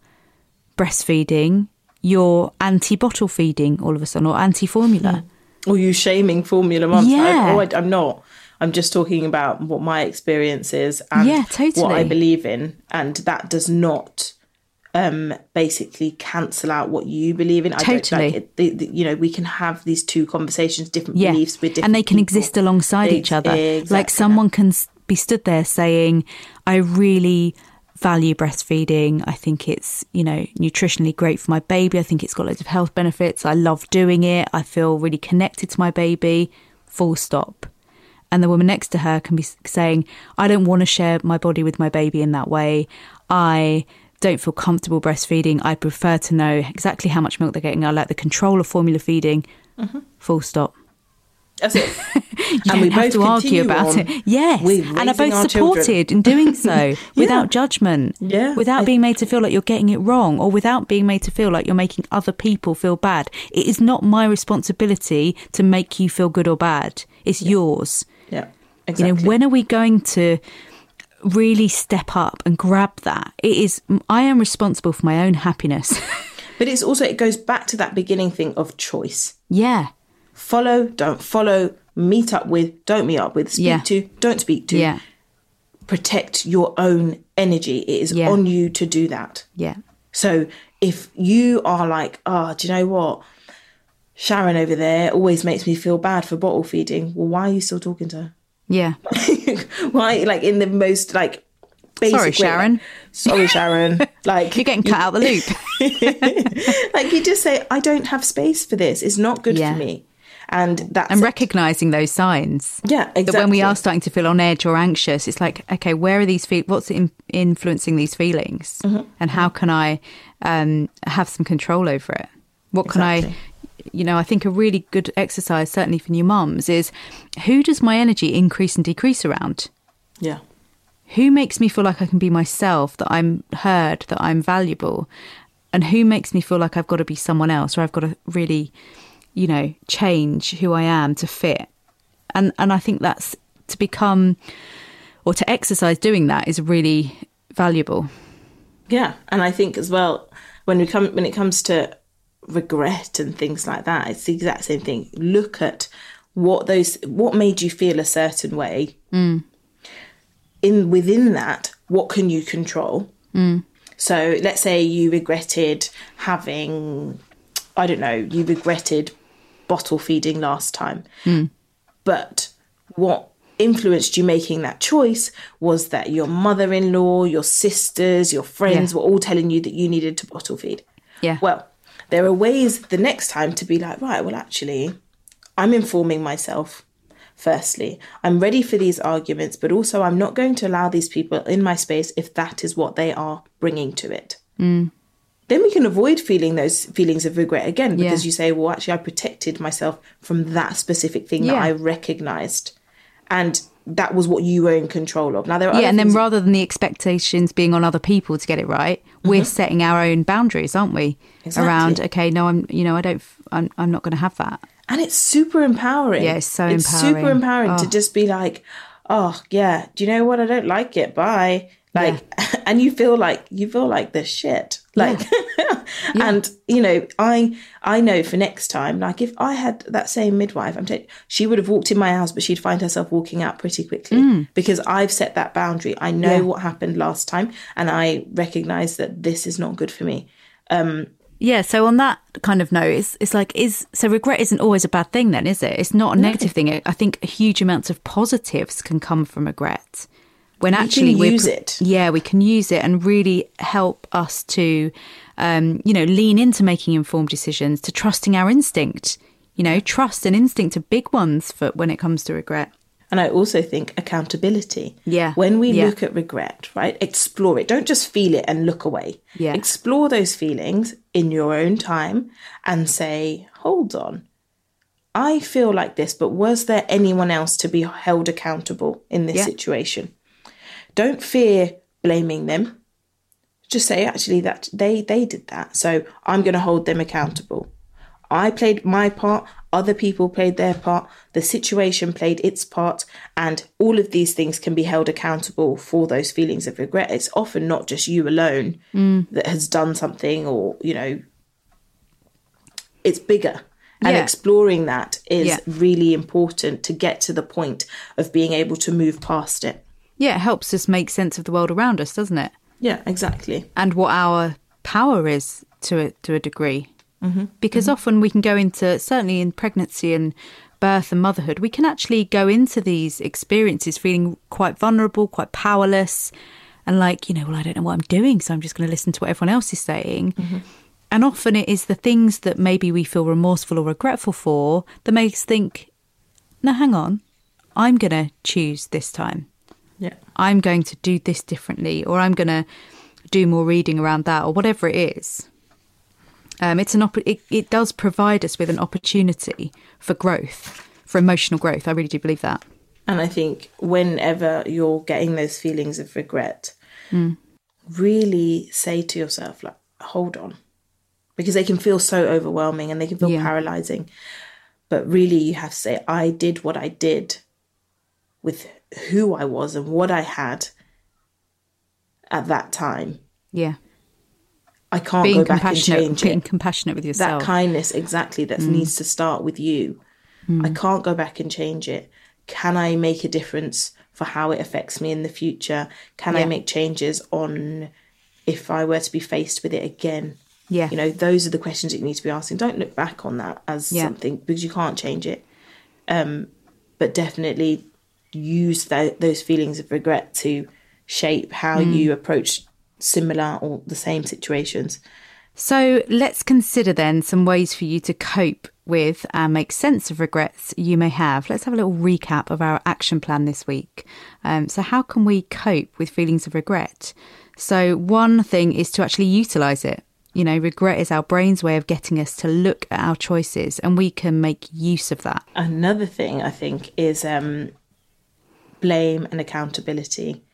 breastfeeding, you're anti bottle feeding all of a sudden or anti formula. Hmm. Or you shaming formula mums? Yeah. I, oh, I, I'm not. I'm just talking about what my experience is and Yeah, what I believe in, and that does not um basically cancel out what you believe in. I don't, Totally. like it, the, the, you know, we can have these two conversations, different yeah. beliefs with different and they can people. exist alongside each other. Like someone can be stood there saying, "I really value breastfeeding. I think it's you know nutritionally great for my baby. I think it's got loads of health benefits. I love doing it. I feel really connected to my baby." Full stop. And the woman next to her can be saying, I don't want to share my body with my baby in that way. I don't feel comfortable breastfeeding. I prefer to know exactly how much milk they're getting. I like the control of formula feeding. Mm-hmm. Full stop. That's it. You don't have to argue about it. Yes, and are both our children. supported in doing so without judgment. Yeah, without I- being made to feel like you're getting it wrong, or without being made to feel like you're making other people feel bad. It is not my responsibility to make you feel good or bad. It's yours. Yeah, exactly. You know, when are we going to really step up and grab that? It is. I am responsible for my own happiness. but it's also it goes back to that beginning thing of choice. yeah, Follow, don't follow, meet up with, don't meet up with, speak Yeah. to, don't speak to. yeah, Protect your own energy. It is Yeah. on you to do that. yeah, So if you are like, oh, do you know what? Sharon over there always makes me feel bad for bottle feeding. Well, why are you still talking to her? Yeah. why, like in the most like basic Sorry, way, Sharon. like, Sorry, Sharon. Like You're getting cut out of the loop. like you just say, I don't have space for this. It's not good Yeah. for me. And that's and recognizing those signs. Yeah, exactly. That when we are starting to feel on edge or anxious, it's like, okay, where are these? Fe- what's in- influencing these feelings, Mm-hmm. and how can I um, have some control over it? What can I? You know, I think a really good exercise, certainly for new mums, is who does my energy increase and decrease around? yeah. Who makes me feel like I can be myself, that I'm heard, that I'm valuable? And who makes me feel like I've got to be someone else or I've got to really, you know, change who I am to fit? And and I think that's to become or to exercise doing that is really valuable. Yeah, and I think as well when we come when it comes to regret and things like that, it's the exact same thing. Look at what those what made you feel a certain way. Mm. in within that, what can you control? Mm. So let's say you regretted having, I don't know, you regretted bottle feeding last time. Mm. But what influenced you making that choice was that your mother in law, your sisters, your friends Yeah. were all telling you that you needed to bottle feed. Yeah. Well, there are ways the next time to be like, right, well, actually, I'm informing myself. Firstly, I'm ready for these arguments, but also I'm not going to allow these people in my space if that is what they are bringing to it. Mm. Then we can avoid feeling those feelings of regret again because Yeah. you say, well, actually, I protected myself from that specific thing that I recognized. And that was what you were in control of. Now, there are yeah, and then rather than the expectations being on other people to get it right, we're setting our own boundaries, aren't we? Mm-hmm. Exactly. Around okay, no, I'm you know I don't I'm I'm not going to have that. and it's super empowering. Yeah, it's so empowering. It's super empowering. empowering to Oh. just be like, oh yeah, do you know what? I don't like it. Bye. Like, and you feel like you feel like the shit. Like, and you know, I I know for next time, like if I had that same midwife, I'm telling she would have walked in my house, but she'd find herself walking out pretty quickly because I've set that boundary. I know Mm. Yeah. what happened last time, and I recognise that this is not good for me. Um, Yeah, so on that kind of note, it's it's like is so regret isn't always a bad thing then, is it? It's not a negative thing. I think a huge amounts of positives can come from regret. When actually we're use it. Yeah, we can use it and really help us to um, you know, lean into making informed decisions, to trusting our instinct. You know, trust and instinct are big ones for when it comes to regret. And I also think accountability. Yeah. When we Yeah. look at regret, right, explore it. Don't just feel it and look away. Yeah. Explore those feelings in your own time and say, hold on. I feel like this, but was there anyone else to be held accountable in this Yeah. situation? Don't fear blaming them. Just say, actually, that they they did that, so I'm going to hold them accountable. I played my part, other people played their part, the situation played its part, and all of these things can be held accountable for those feelings of regret. It's often not just you alone mm. that has done something, or, you know, it's bigger. And Yeah. exploring that is Yeah. really important to get to the point of being able to move past it. Yeah, it helps us make sense of the world around us, doesn't it? Yeah, exactly. and what our power is to a, to a degree. Mm-hmm. Because often we can go into, certainly in pregnancy and birth and motherhood, we can actually go into these experiences feeling quite vulnerable, quite powerless, and like, you know, well, I don't know what I'm doing, so I'm just going to listen to what everyone else is saying. And often it is the things that maybe we feel remorseful or regretful for that makes us think, no, hang on, I'm going to choose this time. Yeah. I'm going to do this differently, or I'm going to do more reading around that, or whatever it is. Um, it's an opp- it, it does provide us with an opportunity for growth, for emotional growth. I really do believe that. And I think whenever you're getting those feelings of regret, really say to yourself, like, hold on. Because they can feel so overwhelming and they can feel Yeah. paralyzing. But really, you have to say, I did what I did with who I was and what I had at that time. Yeah, I can't being go back and change being it. compassionate with yourself. that kindness exactly that needs to start with you i can't go back and change it can i make a difference for how it affects me in the future can i make changes on if i were to be faced with it again Yeah. you know those are the questions that you need to be asking don't look back on that as Yeah. something because you can't change it um but definitely use tho- those feelings of regret to shape how Mm. you approach similar or the same situations So let's consider then some ways for you to cope with and make sense of regrets you may have. Let's have a little recap of our action plan this week. Um, so, how can we cope with feelings of regret? So, one thing is to actually utilize it. You know, regret is our brain's way of getting us to look at our choices, and we can make use of that. another thing I think is um, blame and accountability.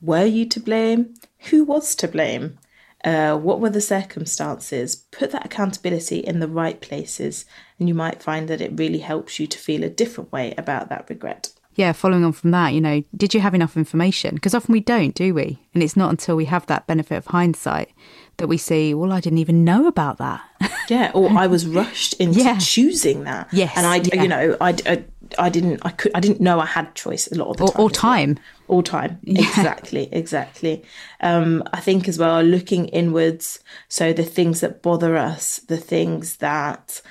Were you to blame? Who was to blame? Uh, what were the circumstances? Put that accountability in the right places, and you might find that it really helps you to feel a different way about that regret. yeah, following on from that, you know, did you have enough information? Because often we don't, do we? And it's not until we have that benefit of hindsight that we see, well, I didn't even know about that. Yeah, or I was rushed into Yeah. choosing that. Yes, and I, yeah. you know, I, I, I didn't, I could, I didn't know I had choice a lot of the Or- time. or well. time. all time. Exactly, exactly. Um, I think as well, looking inwards. So the things that bother us, the things that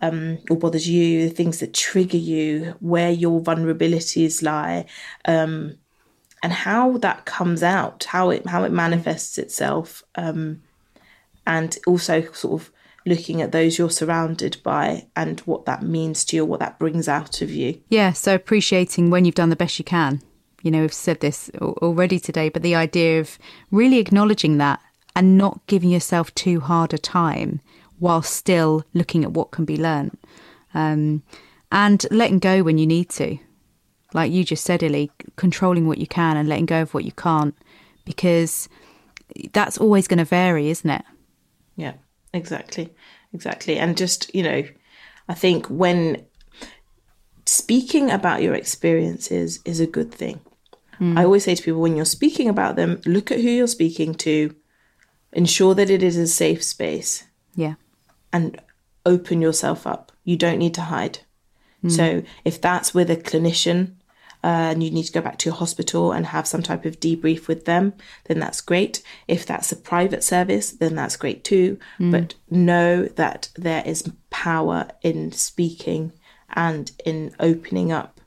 um, or bothers you, the things that trigger you, where your vulnerabilities lie, um, and how that comes out, how it how it manifests itself, um, and also sort of looking at those you're surrounded by and what that means to you, what that brings out of you. Yeah, so appreciating when you've done the best you can. You know, we've said this already today, but the idea of really acknowledging that and not giving yourself too hard a time while still looking at what can be learnt. Um, and letting go when you need to. Like you just said, Illy, controlling what you can and letting go of what you can't, because that's always going to vary, isn't it? Yeah, exactly. Exactly. And just, you know, I think when speaking about your experiences is a good thing. Hmm. I always say to people when you're speaking about them, look at who you're speaking to, ensure that it is a safe space, Yeah. and open yourself up. You don't need to hide. Hmm. So if that's with a clinician uh, and you need to go back to your hospital and have some type of debrief with them, then that's great. If that's a private service, then that's great too. But know that there is power in speaking and in opening up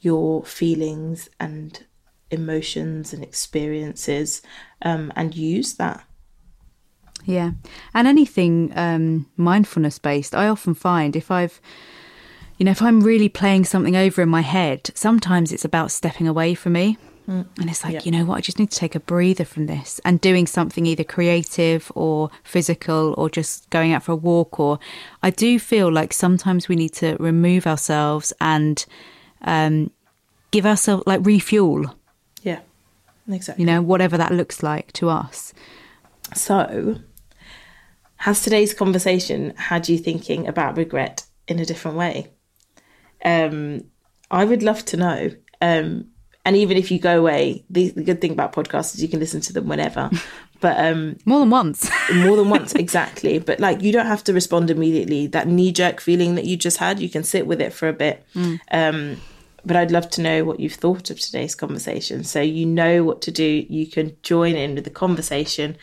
your feelings and emotions and experiences um, and use that. Yeah. And anything um, mindfulness based, I often find if I've, you know, if I'm really playing something over in my head, sometimes it's about stepping away from me. And it's like, you know what, I just need to take a breather from this and doing something either creative or physical or just going out for a walk. Or I do feel like sometimes we need to remove ourselves and um, give ourselves like refuel, Yeah, exactly. you know, whatever that looks like to us. So, has today's conversation had you thinking about regret in a different way? Um, I would love to know. Um, and even if you go away, the, the good thing about podcasts is you can listen to them whenever. But um, More than once. more than once, exactly. But like, you don't have to respond immediately. That knee jerk feeling that you just had, you can sit with it for a bit. Um, but I'd love to know what you've thought of today's conversation. So you know what to do. You can join in with the conversation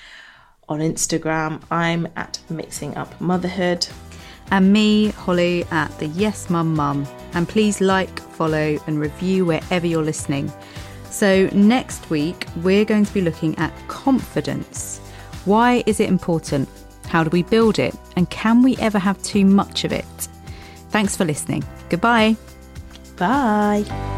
on Instagram. I'm at Mixing Up Motherhood. and me, Holly, at the Yes Mum Mum. And please like, follow, and review wherever you're listening. So, next week, we're going to be looking at confidence. Why is it important? How do we build it? And can we ever have too much of it? Thanks for listening. Goodbye. Bye.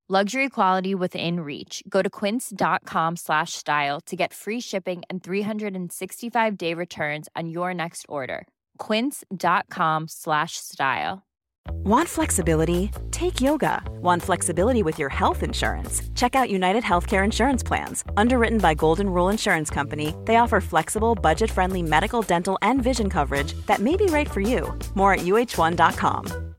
Luxury quality within reach. Go to quince.com slash style to get free shipping and 365 day returns on your next order. Quince.com slash style. Want flexibility? Take yoga. Want flexibility with your health insurance? Check out United Healthcare Insurance Plans. Underwritten by Golden Rule Insurance Company, they offer flexible, budget friendly medical, dental, and vision coverage that may be right for you. More at uh1.com.